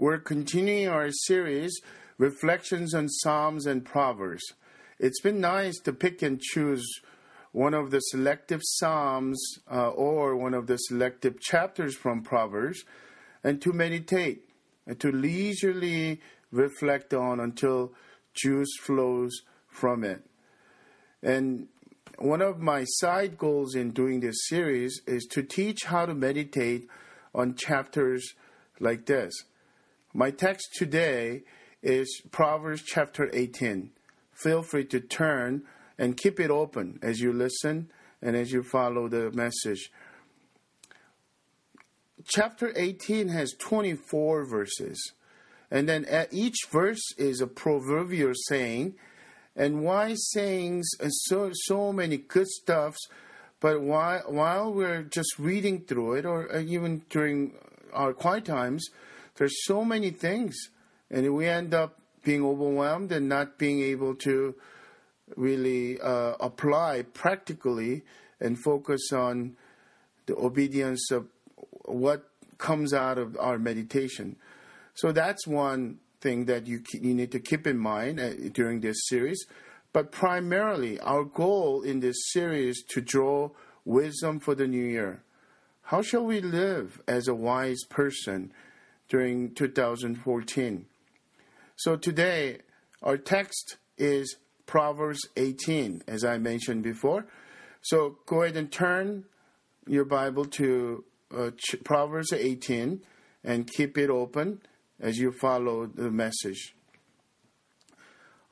We're continuing our series, Reflections on Psalms and Proverbs. It's been nice to pick and choose one of the selective Psalms uh, or one of the selective chapters from Proverbs and to meditate and to leisurely reflect on until juice flows from it. And one of my side goals in doing this series is to teach how to meditate on chapters like this. My text today is Proverbs chapter 18. Feel free to turn and keep it open as you listen and as you follow the message. Chapter 18 has 24 verses, and then each verse is a proverbial saying and wise sayings and so so many good stuffs. But while while we're just reading through it, or even during our quiet times, there's so many things, and we end up being overwhelmed and not being able to really uh, apply practically and focus on the obedience of what comes out of our meditation. So that's one thing that you, you need to keep in mind uh, during this series. But primarily, our goal in this series to draw wisdom for the new year. How shall we live as a wise person during 2014? So today, our text is Proverbs 18, as I mentioned before. So go ahead and turn your Bible to uh, Proverbs 18 and keep it open as you follow the message.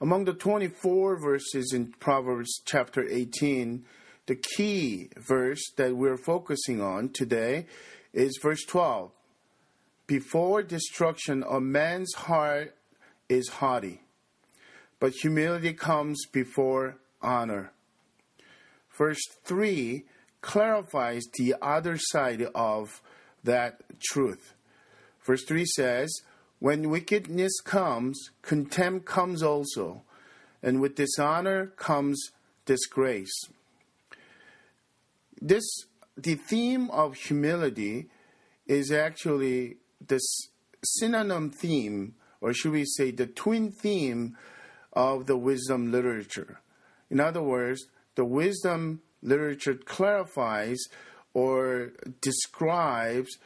Among the 24 verses in Proverbs chapter 18, the key verse that we're focusing on today is verse 12. Before destruction, a man's heart is haughty, but humility comes before honor. Verse 3 clarifies the other side of that truth. Verse 3 says, when wickedness comes, contempt comes also, and with dishonor comes disgrace. This the theme of humility is actually the synonym theme, or should we say the twin theme of the wisdom literature. In other words, the wisdom literature clarifies or describes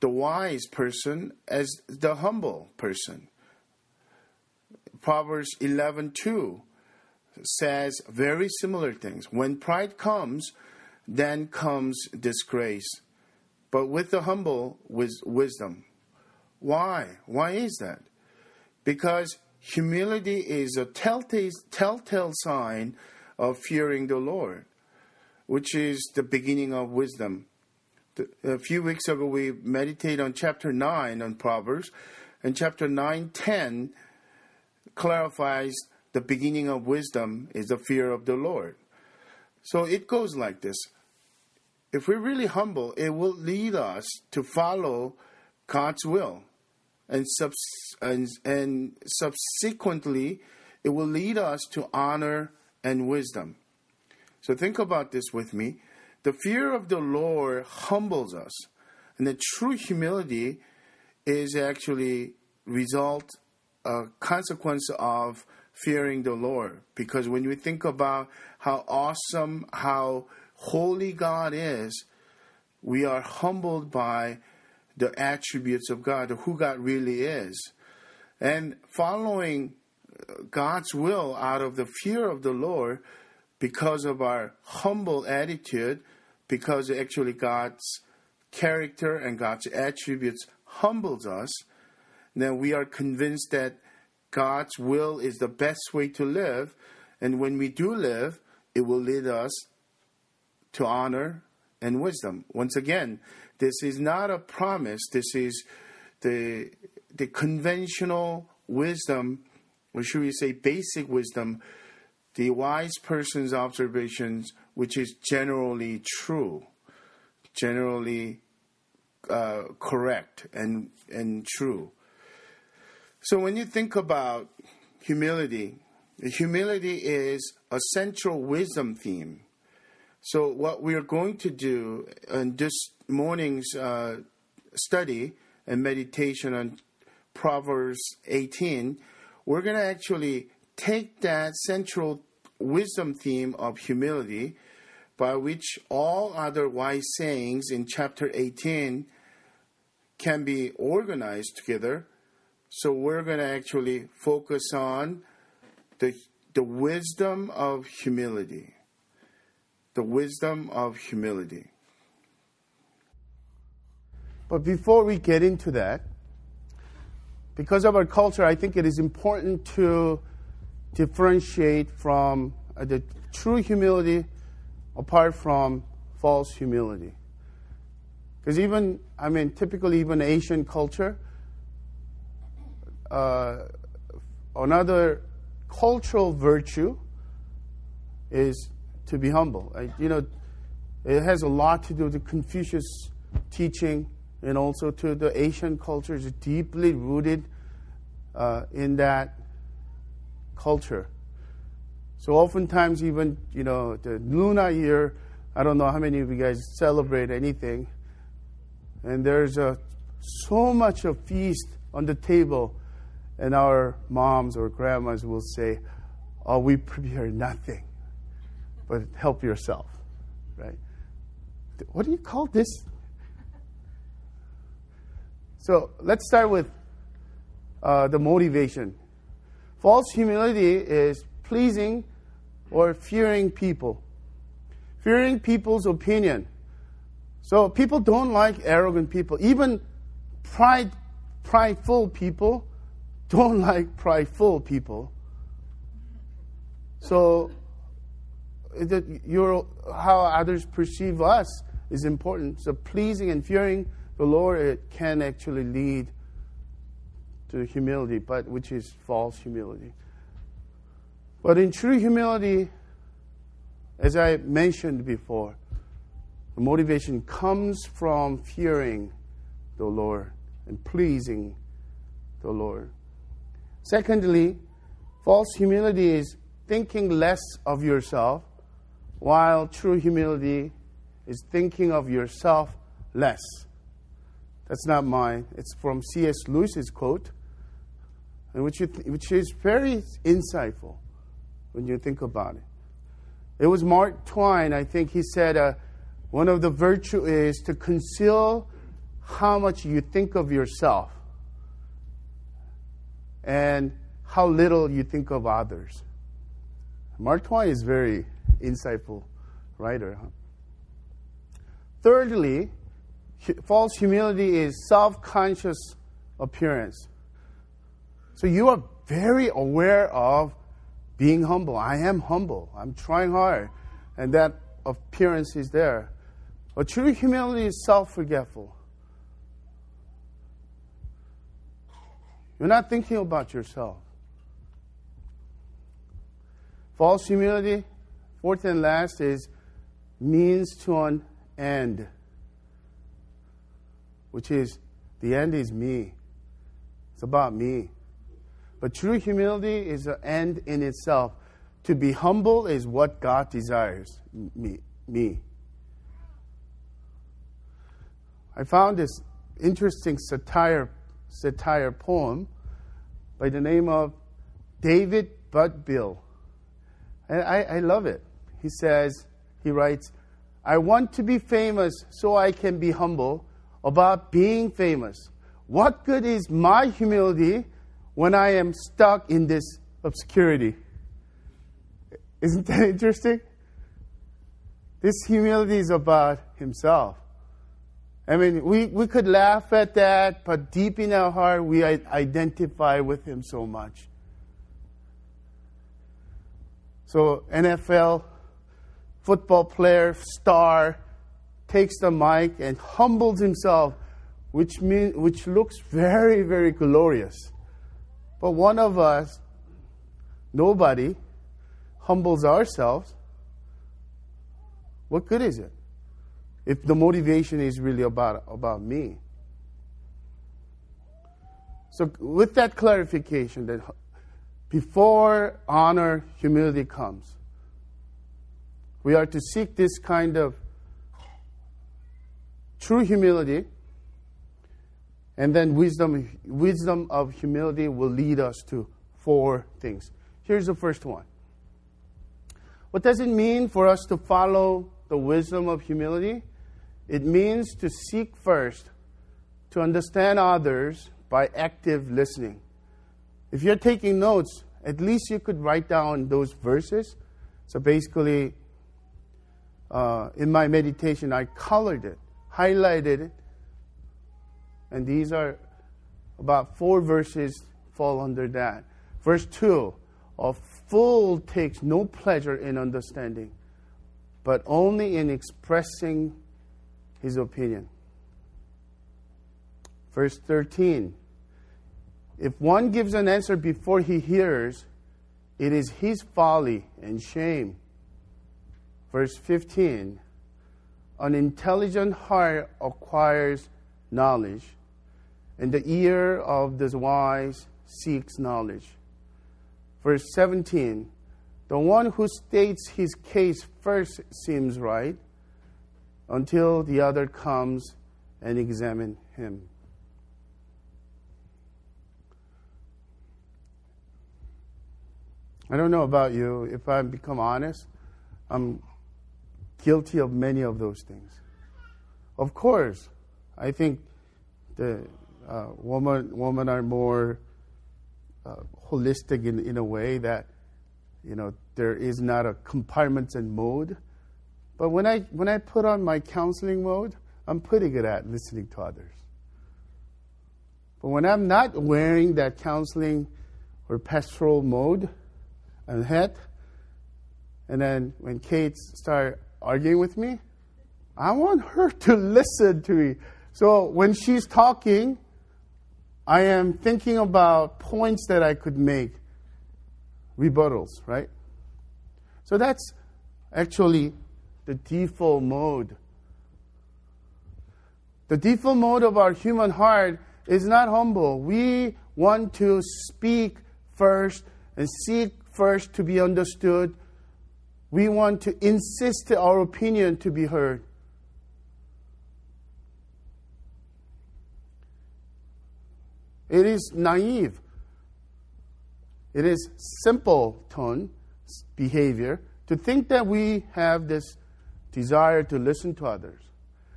the wise person as the humble person. Proverbs 11:2 says very similar things. When pride comes, then comes disgrace. But with the humble with wisdom. Why? Why is that? Because humility is a telltale, sign of fearing the Lord, which is the beginning of wisdom a few weeks ago we meditated on chapter 9 on Proverbs, and chapter 9 10 clarifies the beginning of wisdom is the fear of the Lord. So it goes like this. If we're really humble, it will lead us to follow God's will. And, subs- and, and subsequently, it will lead us to honor and wisdom. So think about this with me. The fear of the Lord humbles us, and the true humility is actually result a consequence of fearing the Lord. Because when we think about how awesome, how holy God is, we are humbled by the attributes of God, who God really is. And following God's will out of the fear of the Lord because of our humble attitude, because actually God's character and God's attributes humbles us, then we are convinced that God's will is the best way to live. And when we do live, it will lead us to honor and wisdom. Once again, this is not a promise, this is the, the conventional wisdom, or should we say basic wisdom the wise person's observations, which is generally true, generally uh, correct and, and true. So when you think about humility, humility is a central wisdom theme. So what we are going to do in this morning's uh, study and meditation on Proverbs 18, we're going to actually take that central wisdom theme of humility, by which all other wise sayings in chapter 18 can be organized together. So we're going to actually focus on the, the wisdom of humility. The wisdom of humility. But before we get into that, because of our culture, I think it is important to differentiate from uh, the true humility apart from false humility. Because even, I mean, typically, even Asian culture, uh, another cultural virtue is to be humble. Uh, you know, it has a lot to do with the Confucius teaching and also to the Asian culture is deeply rooted uh, in that culture. So oftentimes, even you know, the Lunar year, I don't know how many of you guys celebrate anything, and there's a so much of feast on the table, and our moms or grandmas will say, "Oh, we prepare nothing, but help yourself." Right? What do you call this? So let's start with uh, the motivation. False humility is pleasing or fearing people, fearing people's opinion. So people don't like arrogant people. Even pride, prideful people don't like prideful people. So your, how others perceive us is important. So pleasing and fearing the Lord, it can actually lead to humility, but which is false humility. But in true humility, as I mentioned before, the motivation comes from fearing the Lord and pleasing the Lord. Secondly, false humility is thinking less of yourself, while true humility is thinking of yourself less. That's not mine. It's from C.S. Lewis's quote, which, th- which is very insightful when you think about it. It was Mark Twain, I think he said, uh, one of the virtue is to conceal how much you think of yourself and how little you think of others. Mark Twain is very insightful writer. Huh? Thirdly, false humility is self conscious appearance. So you are very aware of being humble. I am humble. I'm trying hard. And that appearance is there. But true humility is self forgetful. You're not thinking about yourself. False humility, fourth and last, is means to an end which is the end is me. It's about me. But true humility is an end in itself. To be humble is what God desires me. me. I found this interesting satire, satire poem by the name of David Budbill. And I, I love it. He says, he writes, I want to be famous so I can be humble about being famous. What good is my humility when I am stuck in this obscurity? Isn't that interesting? This humility is about himself. I mean, we, we could laugh at that, but deep in our heart, we identify with him so much. So, NFL football player, star, takes the mic and humbles himself, which, mean, which looks very, very glorious. But one of us, nobody, humbles ourselves. What good is it if the motivation is really about, about me? So, with that clarification, that before honor, humility comes, we are to seek this kind of true humility And then wisdom, wisdom of humility will lead us to four things. Here's the first one. What does it mean for us to follow the wisdom of humility? It means to seek first to understand others by active listening. If you're taking notes, at least you could write down those verses. So basically, uh, in my meditation, I colored it, highlighted it, and these are about four verses fall under that. Verse 2 A fool takes no pleasure in understanding, but only in expressing his opinion. Verse 13 If one gives an answer before he hears, it is his folly and shame. Verse 15 An intelligent heart acquires knowledge and the ear of the wise seeks knowledge. Verse 17 The one who states his case first seems right until the other comes and examine him. I don't know about you. If I become honest, I'm guilty of many of those things. Of course, I think the uh, women women are more uh, holistic in, in a way that you know there is not a compartments and mode. But when I when I put on my counseling mode, I'm pretty good at listening to others. But when I'm not wearing that counseling or pastoral mode and hat, and then when Kate start arguing with me, I want her to listen to me. So when she's talking, I am thinking about points that I could make, rebuttals, right? So that's actually the default mode. The default mode of our human heart is not humble. We want to speak first and seek first to be understood. We want to insist our opinion to be heard. It is naive. It is simpleton behavior to think that we have this desire to listen to others.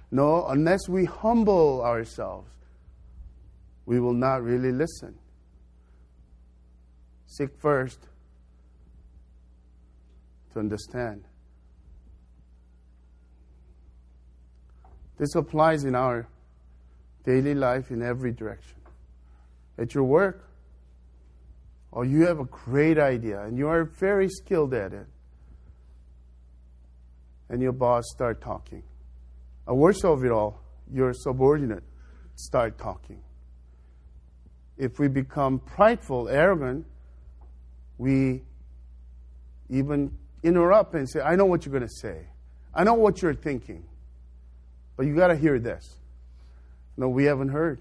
No, unless we humble ourselves, we will not really listen. Seek first to understand. This applies in our daily life in every direction at your work, or you have a great idea and you are very skilled at it, and your boss start talking. A worst of it all, your subordinate start talking. If we become prideful, arrogant, we even interrupt and say, I know what you're going to say. I know what you're thinking. But you got to hear this. No, we haven't heard.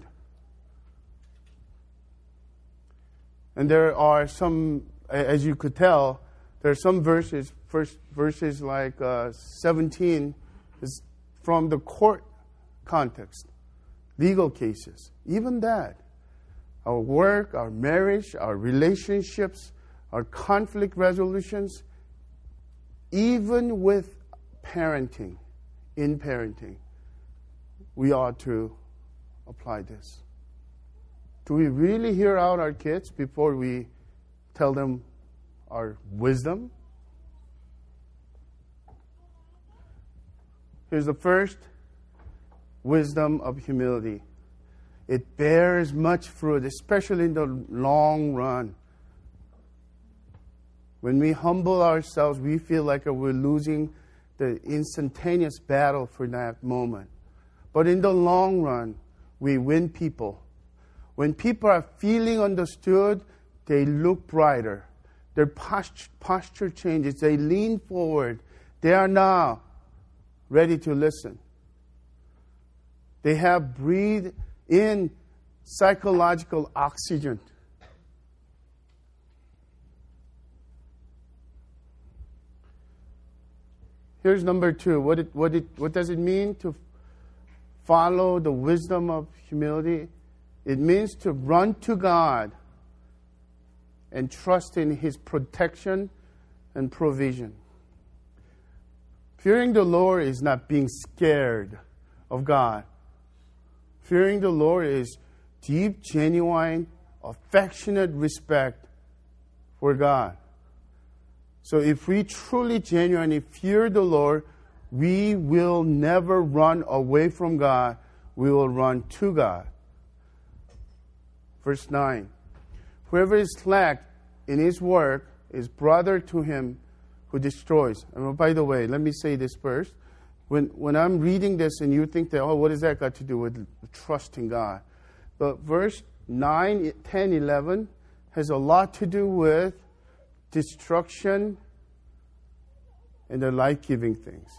And there are some, as you could tell, there are some verses, first verses like uh, 17 is from the court context, legal cases. Even that, our work, our marriage, our relationships, our conflict resolutions, even with parenting, in parenting, we ought to apply this. Do we really hear out our kids before we tell them our wisdom? Here's the first wisdom of humility it bears much fruit, especially in the long run. When we humble ourselves, we feel like we're losing the instantaneous battle for that moment. But in the long run, we win people when people are feeling understood, they look brighter. Their posture, posture changes. They lean forward. They are now ready to listen. They have breathed in psychological oxygen. Here's number two. What, it, what, it, what does it mean to follow the wisdom of humility? It means to run to God and trust in His protection and provision. Fearing the Lord is not being scared of God. Fearing the Lord is deep, genuine, affectionate respect for God. So if we truly, genuinely fear the Lord, we will never run away from God. We will run to God. Verse 9 Whoever is slack in his work is brother to him who destroys. And oh, by the way, let me say this first. When, when I'm reading this and you think that, oh, what does that got to do with trusting God? But verse 9, 10, 11 has a lot to do with destruction and the life giving things.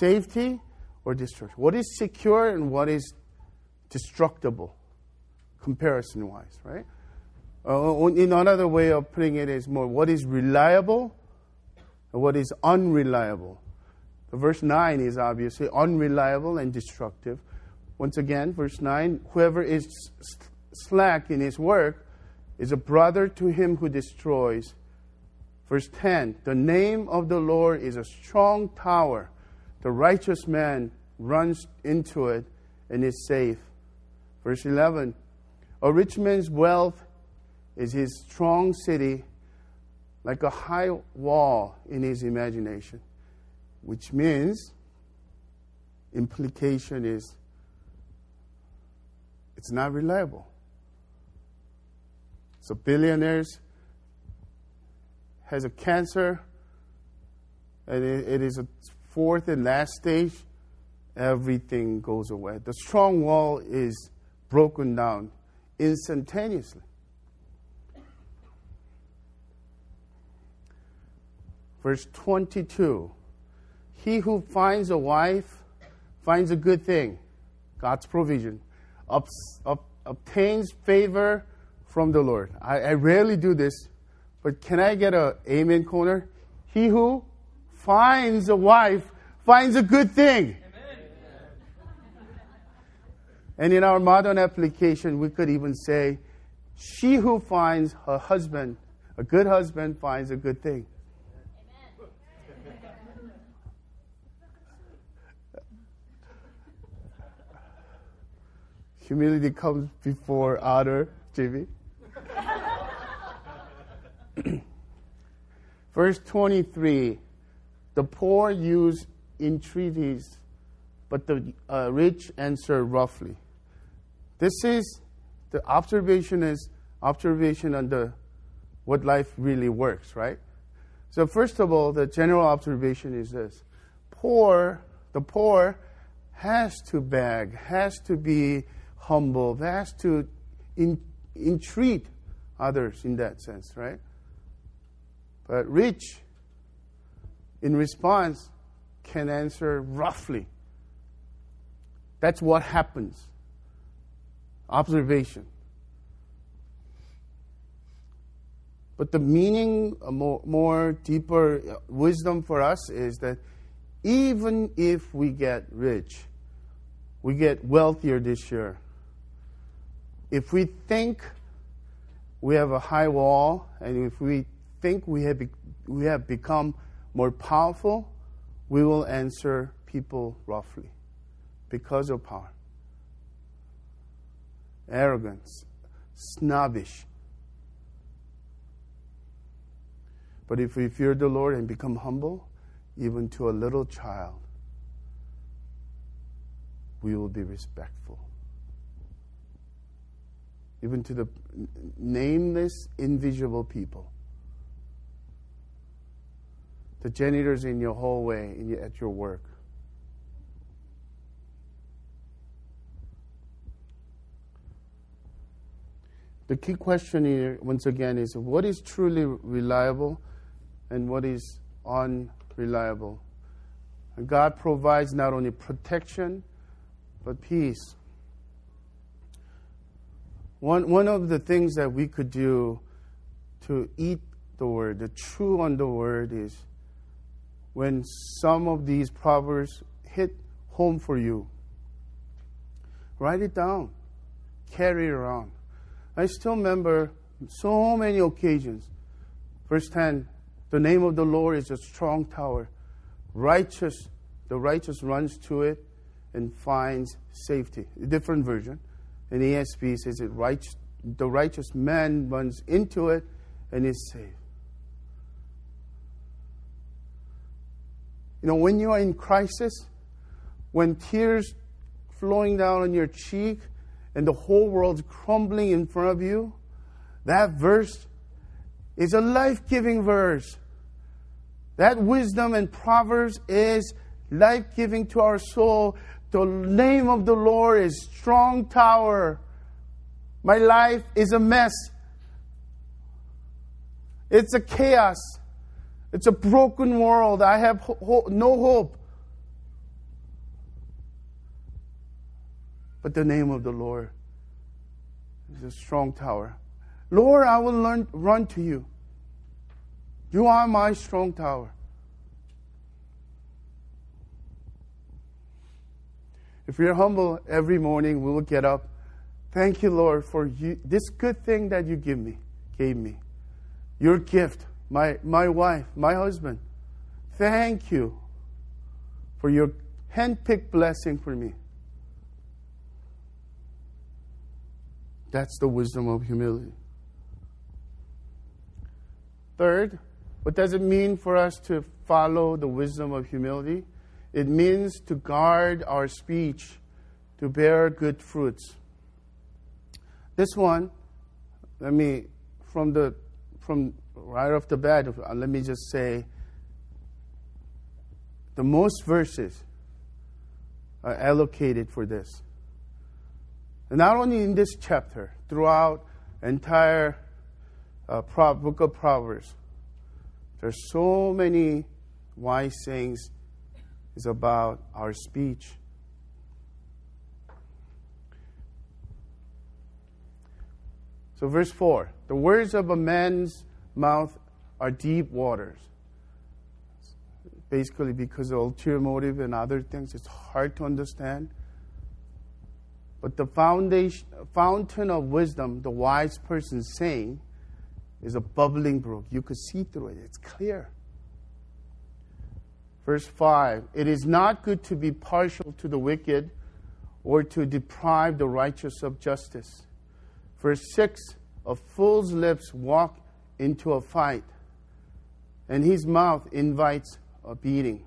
Safety or destruction. What is secure and what is destructible, comparison wise, right? Uh, in another way of putting it is more what is reliable and what is unreliable. The verse 9 is obviously unreliable and destructive. Once again, verse 9 whoever is slack in his work is a brother to him who destroys. Verse 10 The name of the Lord is a strong tower. The righteous man runs into it and is safe. Verse 11 A rich man's wealth is his strong city, like a high wall in his imagination, which means implication is it's not reliable. So billionaires has a cancer, and it, is a fourth and last stage. Everything goes away. The strong wall is broken down instantaneously. Verse 22 He who finds a wife finds a good thing, God's provision, up, obtains favor from the Lord. I, I rarely do this, but can I get a amen corner? He who finds a wife finds a good thing. Amen. And in our modern application, we could even say, she who finds her husband, a good husband, finds a good thing. Humility comes before honor, Jimmy. Verse 23 The poor use entreaties, but the uh, rich answer roughly. This is the observation is observation on the what life really works, right? So first of all, the general observation is this: poor, the poor has to beg, has to be humble, has to in, entreat others in that sense, right? But rich, in response, can answer roughly. That's what happens. Observation. But the meaning, more, more deeper uh, wisdom for us is that even if we get rich, we get wealthier this year, if we think we have a high wall and if we think we have, we have become more powerful, we will answer people roughly because of power. Arrogance, snobbish. But if we fear the Lord and become humble, even to a little child, we will be respectful even to the nameless, invisible people. The janitors in your hallway in your, at your work. The key question here, once again, is what is truly reliable and what is unreliable? And God provides not only protection, but peace. One, one of the things that we could do to eat the word, the chew on the word, is when some of these proverbs hit home for you, write it down. carry it around. I still remember so many occasions. Verse 10 The name of the Lord is a strong tower. Righteous, the righteous runs to it and finds safety. A different version. In ESV says it righteous, the righteous man runs into it and is safe. You know, when you are in crisis, when tears flowing down on your cheek and the whole world's crumbling in front of you, that verse is a life giving verse. That wisdom and Proverbs is life giving to our soul. The name of the Lord is strong tower. My life is a mess. It's a chaos. It's a broken world. I have ho- ho- no hope. But the name of the Lord is a strong tower. Lord, I will learn, run to you. You are my strong tower. If we are humble every morning, we will get up. Thank you, Lord, for you, this good thing that you give me, gave me. Your gift, my, my wife, my husband. Thank you for your handpicked blessing for me. That's the wisdom of humility. Third, what does it mean for us to follow the wisdom of humility? It means to guard our speech, to bear good fruits. This one, let me, from the, from right off the bat, let me just say, the most verses are allocated for this. And not only in this chapter, throughout entire uh, book of Proverbs, there's so many wise sayings is about our speech. So, verse 4 the words of a man's mouth are deep waters. Basically, because of ulterior motive and other things, it's hard to understand. But the foundation, fountain of wisdom, the wise person saying, is a bubbling brook. You could see through it, it's clear. Verse 5 It is not good to be partial to the wicked or to deprive the righteous of justice. Verse 6 A fool's lips walk into a fight, and his mouth invites a beating.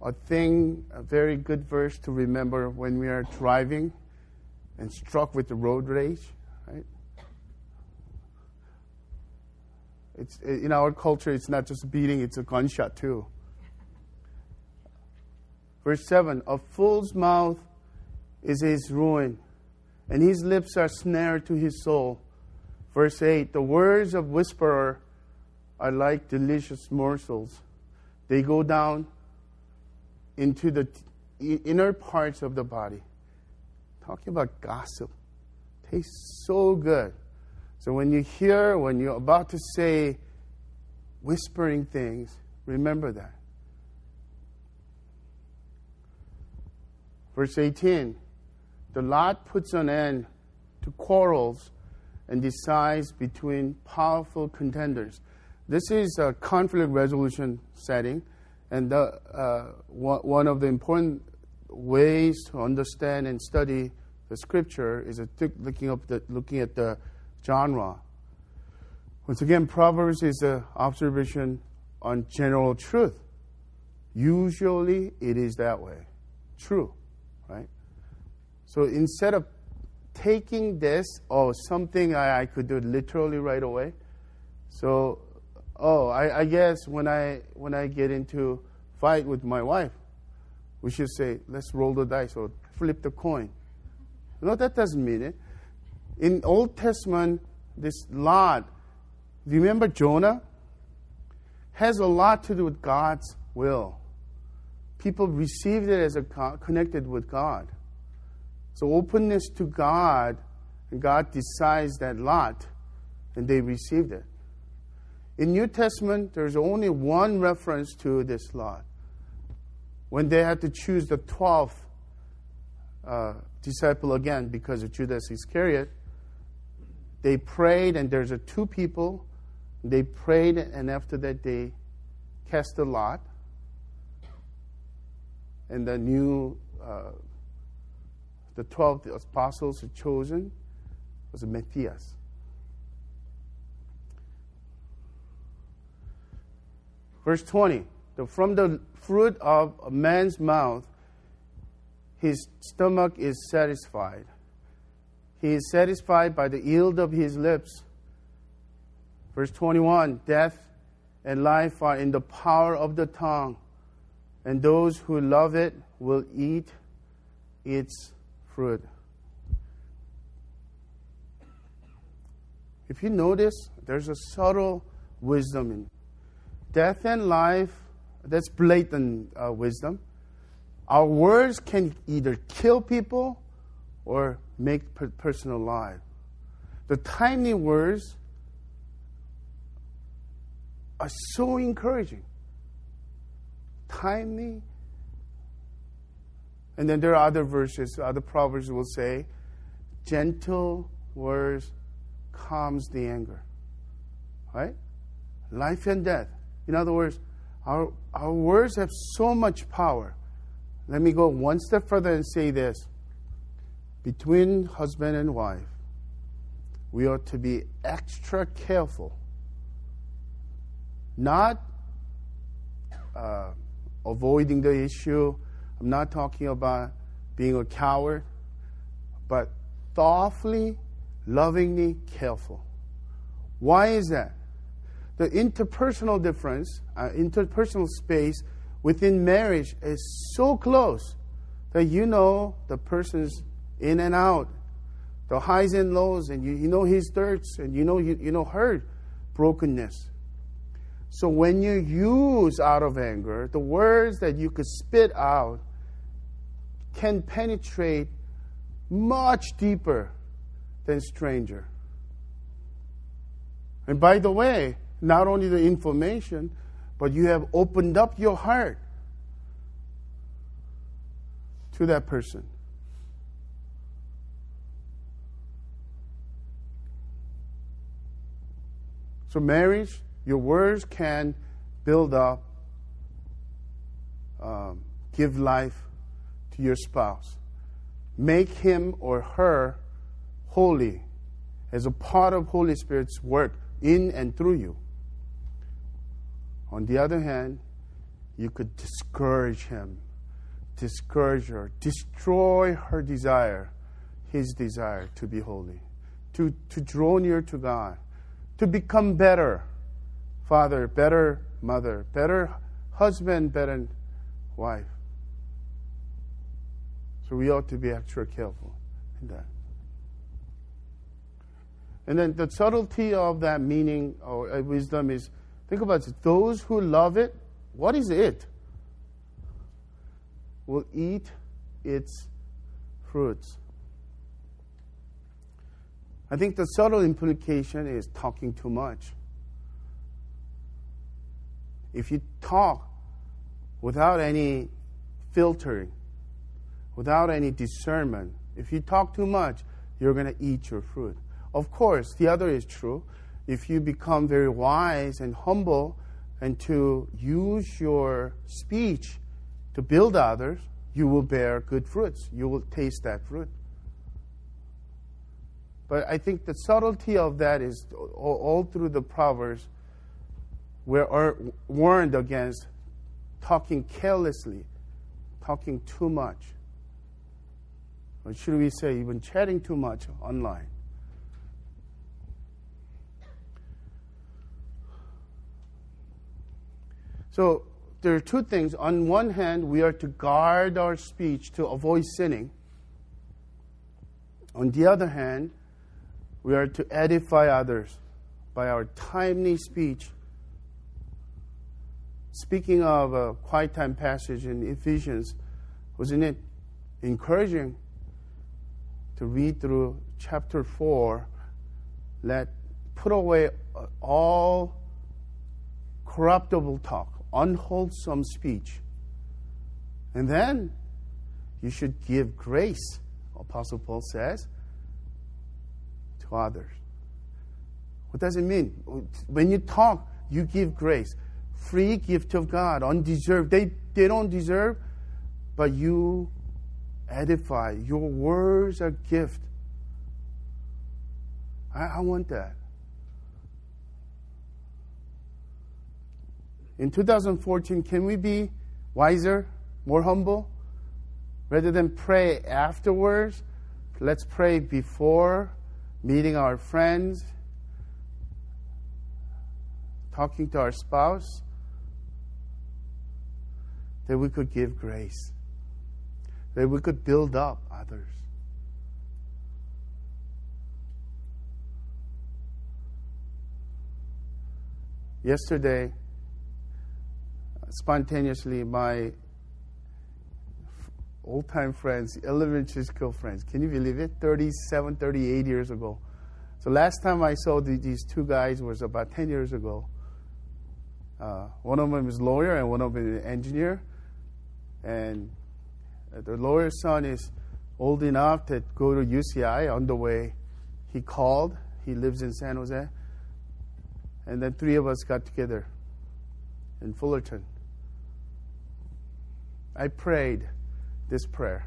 A thing, a very good verse to remember when we are driving and struck with the road rage, right? It's, in our culture, it's not just beating, it's a gunshot too. Verse 7 A fool's mouth is his ruin, and his lips are snare to his soul. Verse 8 The words of whisperer are like delicious morsels, they go down into the inner parts of the body. Talking about gossip. Tastes so good. So when you hear, when you're about to say whispering things, remember that. Verse 18 The lot puts an end to quarrels and decides between powerful contenders. This is a conflict resolution setting, and the, uh, one of the important ways to understand and study the scripture is looking, up the, looking at the genre. Once again, Proverbs is an observation on general truth. Usually it is that way. True right? So instead of taking this, oh, something I, I could do literally right away. So, oh, I, I guess when I when I get into fight with my wife, we should say, let's roll the dice or flip the coin. No, that doesn't mean it. In Old Testament, this Lot, remember Jonah? Has a lot to do with God's will people received it as a connected with God. So openness to God, and God decides that lot, and they received it. In New Testament, there's only one reference to this lot. When they had to choose the twelfth uh, disciple again because of Judas Iscariot. They prayed, and there's a two people. They prayed, and after that, they cast a lot. And the new, uh, the 12 apostles chosen was Matthias. Verse 20 From the fruit of a man's mouth, his stomach is satisfied. He is satisfied by the yield of his lips. Verse 21 Death and life are in the power of the tongue, and those who love it will eat its fruit. If you notice, there's a subtle wisdom in death and life. That's blatant uh, wisdom. Our words can either kill people or make per- person alive. The tiny words are so encouraging. Tiny. And then there are other verses, other proverbs will say, gentle words calms the anger. Right? Life and death. In other words, our, our words have so much power. Let me go one step further and say this. Between husband and wife, we ought to be extra careful. Not uh, avoiding the issue. I'm not talking about being a coward, but thoughtfully, lovingly careful. Why is that? the interpersonal difference, uh, interpersonal space within marriage is so close that you know the person's in and out, the highs and lows, and you, you know his dirts, and you know you, you know her brokenness. So when you use out of anger, the words that you could spit out can penetrate much deeper than stranger. And by the way, not only the information, but you have opened up your heart to that person. So, marriage, your words can build up, um, give life to your spouse. Make him or her holy as a part of Holy Spirit's work in and through you. On the other hand, you could discourage him, discourage her, destroy her desire, his desire to be holy, to, to draw near to God, to become better father, better mother, better husband, better wife. So we ought to be extra careful in that. And then the subtlety of that meaning or uh, wisdom is Think about it. Those who love it, what is it? Will eat its fruits. I think the subtle implication is talking too much. If you talk without any filtering, without any discernment, if you talk too much, you're going to eat your fruit. Of course, the other is true if you become very wise and humble and to use your speech to build others, you will bear good fruits. You will taste that fruit. But I think the subtlety of that is all, through the Proverbs, we're warned against talking carelessly, talking too much. Or should we say, even chatting too much online? So there are two things. On one hand, we are to guard our speech to avoid sinning. On the other hand, we are to edify others by our timely speech. Speaking of a quiet time passage in Ephesians, wasn't it encouraging to read through chapter 4? Let put away all corruptible talk unwholesome speech. And then you should give grace, Apostle Paul says, to others. What does it mean? When you talk, you give grace. Free gift of God, undeserved. They, they don't deserve, but you edify. Your words are gift. I, I want that. In 2014, can we be wiser, more humble? Rather than pray afterwards, let's pray before meeting our friends, talking to our spouse, that we could give grace, that we could build up others. Yesterday, spontaneously, my old time friends, elementary school friends, can you believe it? 37, 38 years ago. So last time I saw the, these two guys was about 10 years ago. Uh, one of them is lawyer and one of them is engineer. And the lawyer's son is old enough to go to UCI on the way. He called. He lives in San Jose. And then three of us got together in Fullerton. I prayed this prayer.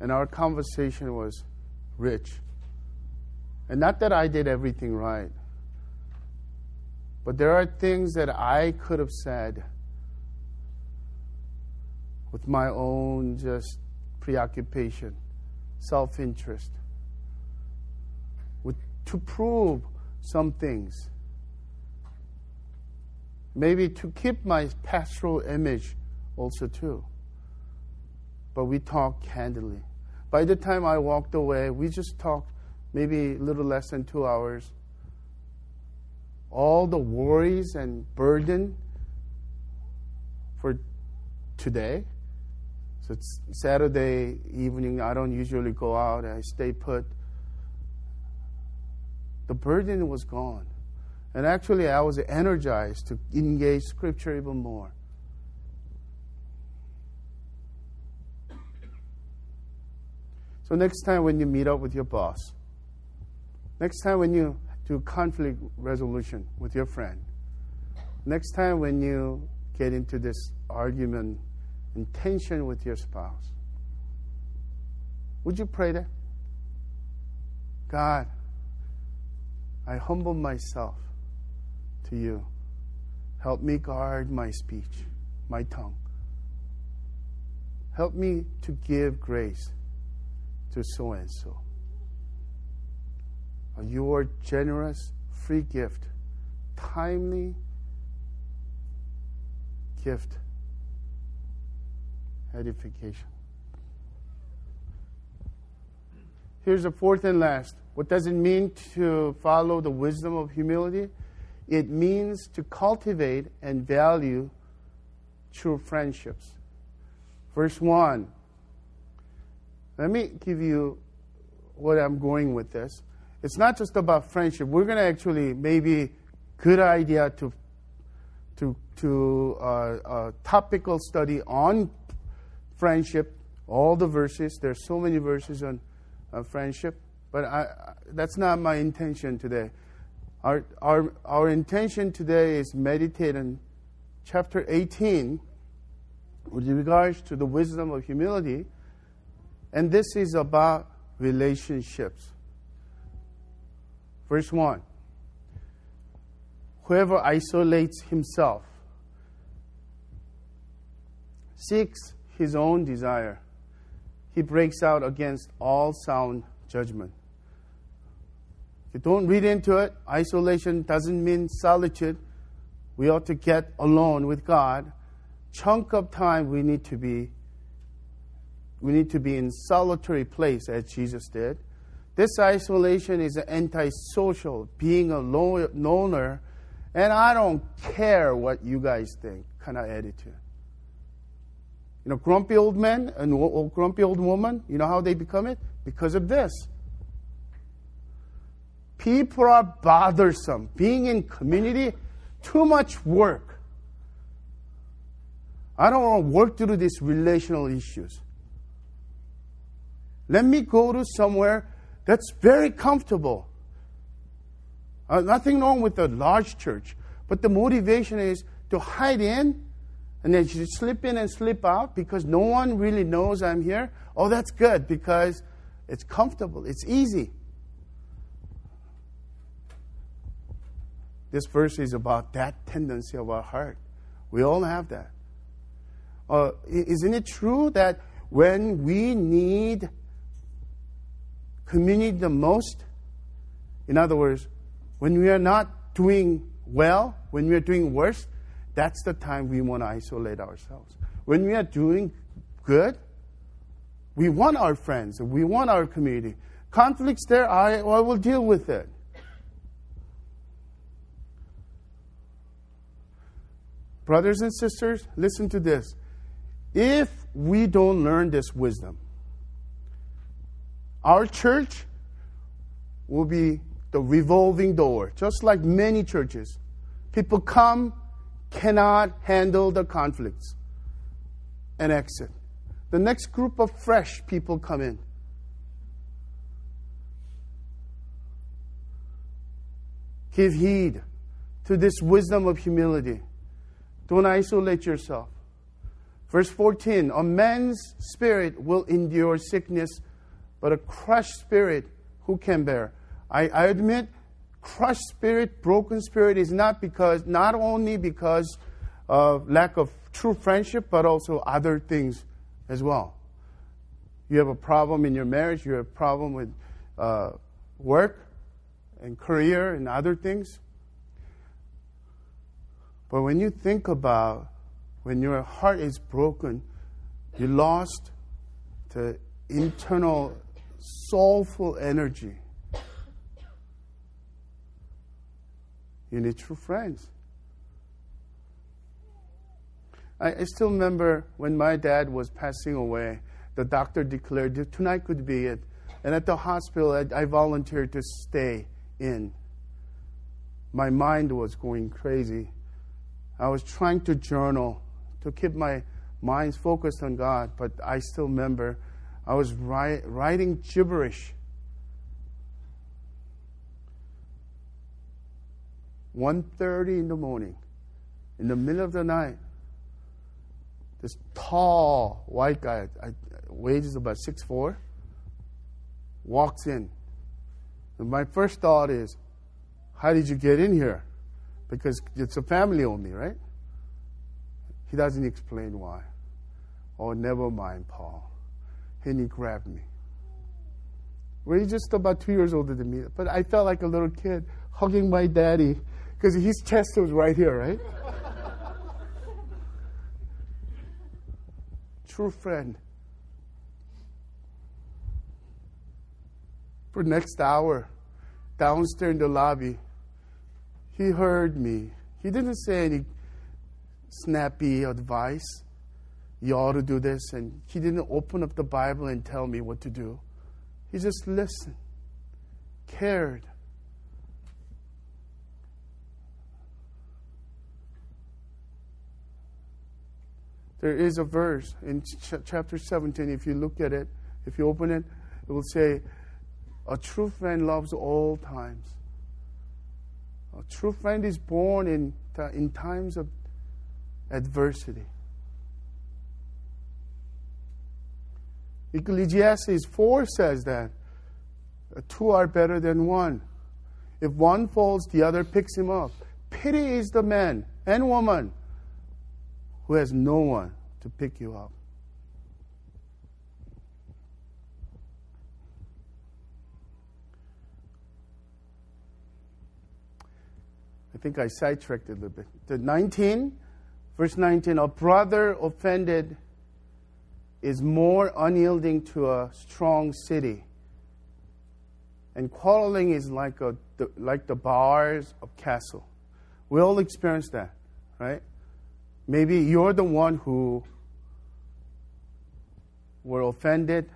And our conversation was rich. And not that I did everything right, but there are things that I could have said with my own just preoccupation, self interest, to prove some things. Maybe to keep my pastoral image also too. But we talked candidly. By the time I walked away, we just talked maybe a little less than two hours all the worries and burden for today. So it's Saturday evening. I don't usually go out. I stay put. The burden was gone. And actually, I was energized to engage Scripture even more. So, next time when you meet up with your boss, next time when you do conflict resolution with your friend. Next time when you get into this argument and tension with your spouse, would you pray that? God, I humble myself to you. Help me guard my speech, my tongue. Help me to give grace to so and so your generous free gift, timely gift, edification. Here's the fourth and last. What does it mean to follow the wisdom of humility? It means to cultivate and value true friendships. Verse 1. Let me give you what I'm going with this it's not just about friendship. We're going to actually maybe good idea to to to uh, a topical study on friendship. All the verses. There's so many verses on uh, friendship, but I, that's not my intention today. Our, our, our intention today is meditate on chapter 18 with regards to the wisdom of humility. And this is about relationships. Verse 1 Whoever isolates himself seeks his own desire, he breaks out against all sound judgment. If you don't read into it. Isolation doesn't mean solitude. We ought to get alone with God. Chunk of time we need to be we need to be in solitary place as Jesus did. This isolation is antisocial, being a loner, and I don't care what you guys think kind of attitude. You know, grumpy old men and old, grumpy old woman, you know how they become it? Because of this. People are bothersome. Being in community, too much work. I don't want to work through these relational issues. Let me go to somewhere that's very comfortable. Uh, nothing wrong with a large church, but the motivation is to hide in and then you slip in and slip out because no one really knows I'm here. Oh, that's good because it's comfortable, it's easy. This verse is about that tendency of our heart. We all have that. Uh, isn't it true that when we need community the most, in other words, when we are not doing well, when we are doing worse, that's the time we want to isolate ourselves. When we are doing good, we want our friends, we want our community. Conflicts there, I, I will deal with it. Brothers and sisters, listen to this. If we don't learn this wisdom, our church will be the revolving door, just like many churches. People come, cannot handle the conflicts, and exit. The next group of fresh people come in. Give heed to this wisdom of humility. Don't isolate yourself. Verse 14 A man's spirit will endure sickness, but a crushed spirit who can bear? I, I admit, crushed spirit, broken spirit is not because, not only because of lack of true friendship, but also other things as well. You have a problem in your marriage, you have a problem with uh, work and career and other things. But when you think about when your heart is broken, you lost the internal soulful energy. You need true friends. I, I still remember when my dad was passing away, the doctor declared that tonight could be it. And at the hospital, I, I volunteered to stay in. My mind was going crazy. I was trying to journal to keep my mind focused on God, but I still remember I was writing gibberish. 1.30 in the morning, in the middle of the night, this tall white guy, I, weighs about 6'4", walks in. And my first thought is, how did you get in here? Because it's a family only, right? He doesn't explain why. Oh, never mind, Paul. And he grabbed me. Well, he's just about two years older than me, but I felt like a little kid hugging my daddy because his chest was right here, right? True friend. For next hour, downstairs in the lobby, he heard me. He didn't say any snappy advice. You ought to do this. And he didn't open up the Bible and tell me what to do. He just listened, cared. There is a verse in ch- chapter 17, if you look at it, if you open it, it will say, A true friend loves all times. A true friend is born in, in times of adversity. Ecclesiastes 4 says that two are better than one. If one falls, the other picks him up. Pity is the man and woman who has no one to pick you up. I think I sidetracked a little bit. The 19 Verse 19 A brother offended is more unyielding to a strong city. And quarreling is like, a, the, like the bars of castle. We all experience that, right? Maybe you're the one who were offended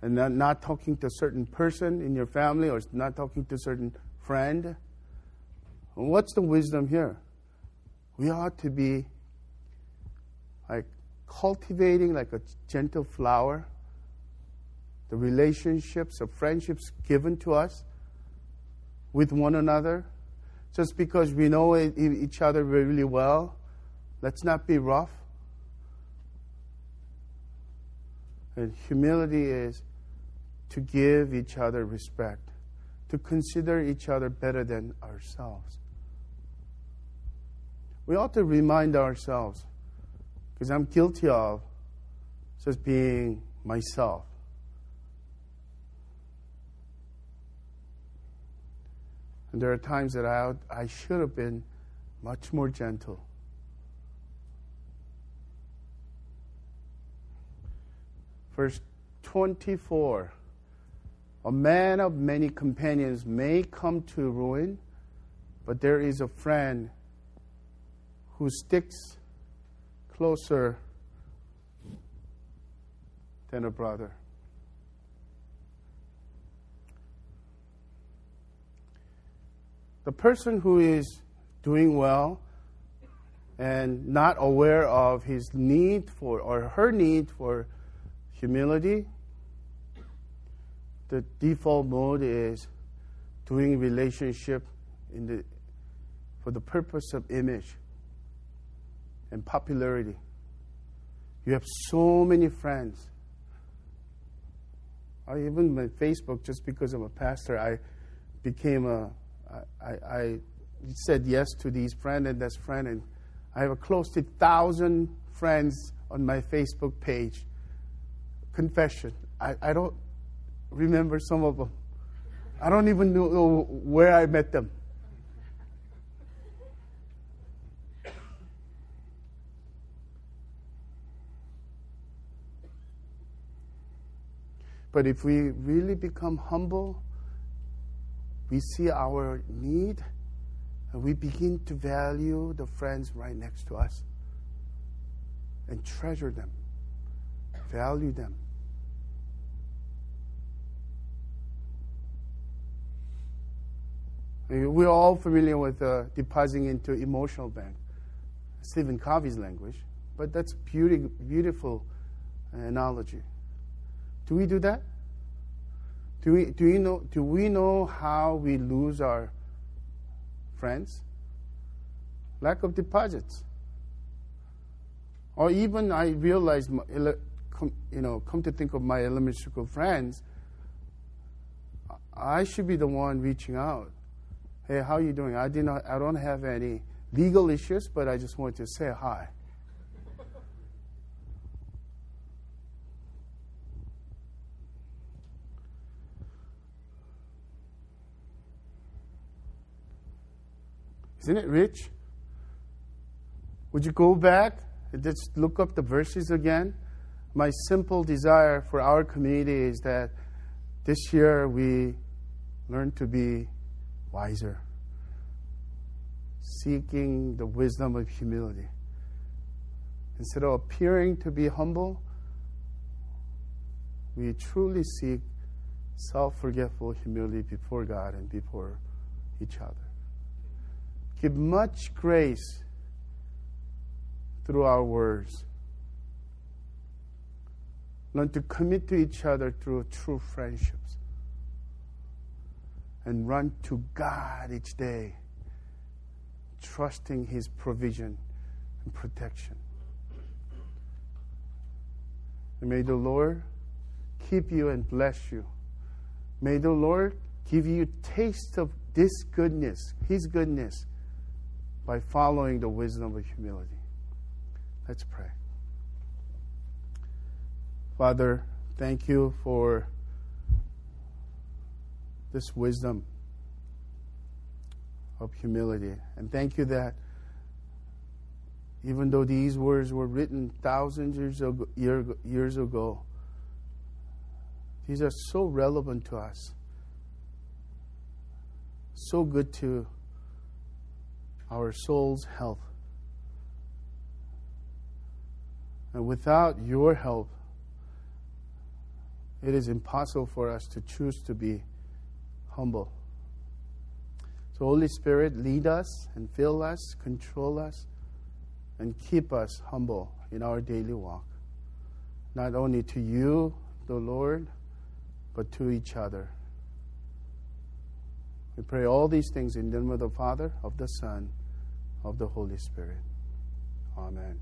and not, not talking to a certain person in your family or not talking to a certain friend. What's the wisdom here? We ought to be like cultivating like a gentle flower, the relationships, the friendships given to us with one another, just because we know each other really well, let's not be rough. And humility is to give each other respect, to consider each other better than ourselves. We ought to remind ourselves, because I'm guilty of just being myself. And there are times that I, I should have been much more gentle. Verse 24 A man of many companions may come to ruin, but there is a friend who sticks closer than a brother. The person who is doing well and not aware of his need for or her need for humility, the default mode is doing relationship in the, for the purpose of image and popularity. You have so many friends. I even my Facebook, just because I'm a pastor, I became a. I, I said yes to these friend and this friend, and I have close to thousand friends on my Facebook page. Confession: I, I don't remember some of them. I don't even know where I met them. But if we really become humble, we see our need and we begin to value the friends right next to us and treasure them, value them. We're all familiar with uh, depositing into emotional bank, Stephen Covey's language, but that's beauty, beautiful analogy. Do we do that? Do we, do, we know, do we know how we lose our friends? Lack of deposits. Or even I realized, you know, come to think of my elementary school friends, I should be the one reaching out. Hey, how are you doing? I did not. I don't have any legal issues, but I just want to say hi. Isn't it rich? Would you go back and just look up the verses again? My simple desire for our community is that this year we learn to be wiser, seeking the wisdom of humility. Instead of appearing to be humble, we truly seek self forgetful humility before God and before each other give much grace through our words. Learn to commit to each other through true friendships. And run to God each day, trusting His provision and protection. And may the Lord keep you and bless you. May the Lord give you taste of this goodness, His goodness, by following the wisdom of humility. Let's pray. Father, thank you for this wisdom of humility. And thank you that even though these words were written thousands years ago, years ago, these are so relevant to us, so good to our soul's health. And without your help, it is impossible for us to choose to be humble. So, Holy Spirit, lead us and fill us, control us, and keep us humble in our daily walk, not only to you, the Lord, but to each other. We pray all these things in the name of the Father, of the Son, of the Holy Spirit. Amen.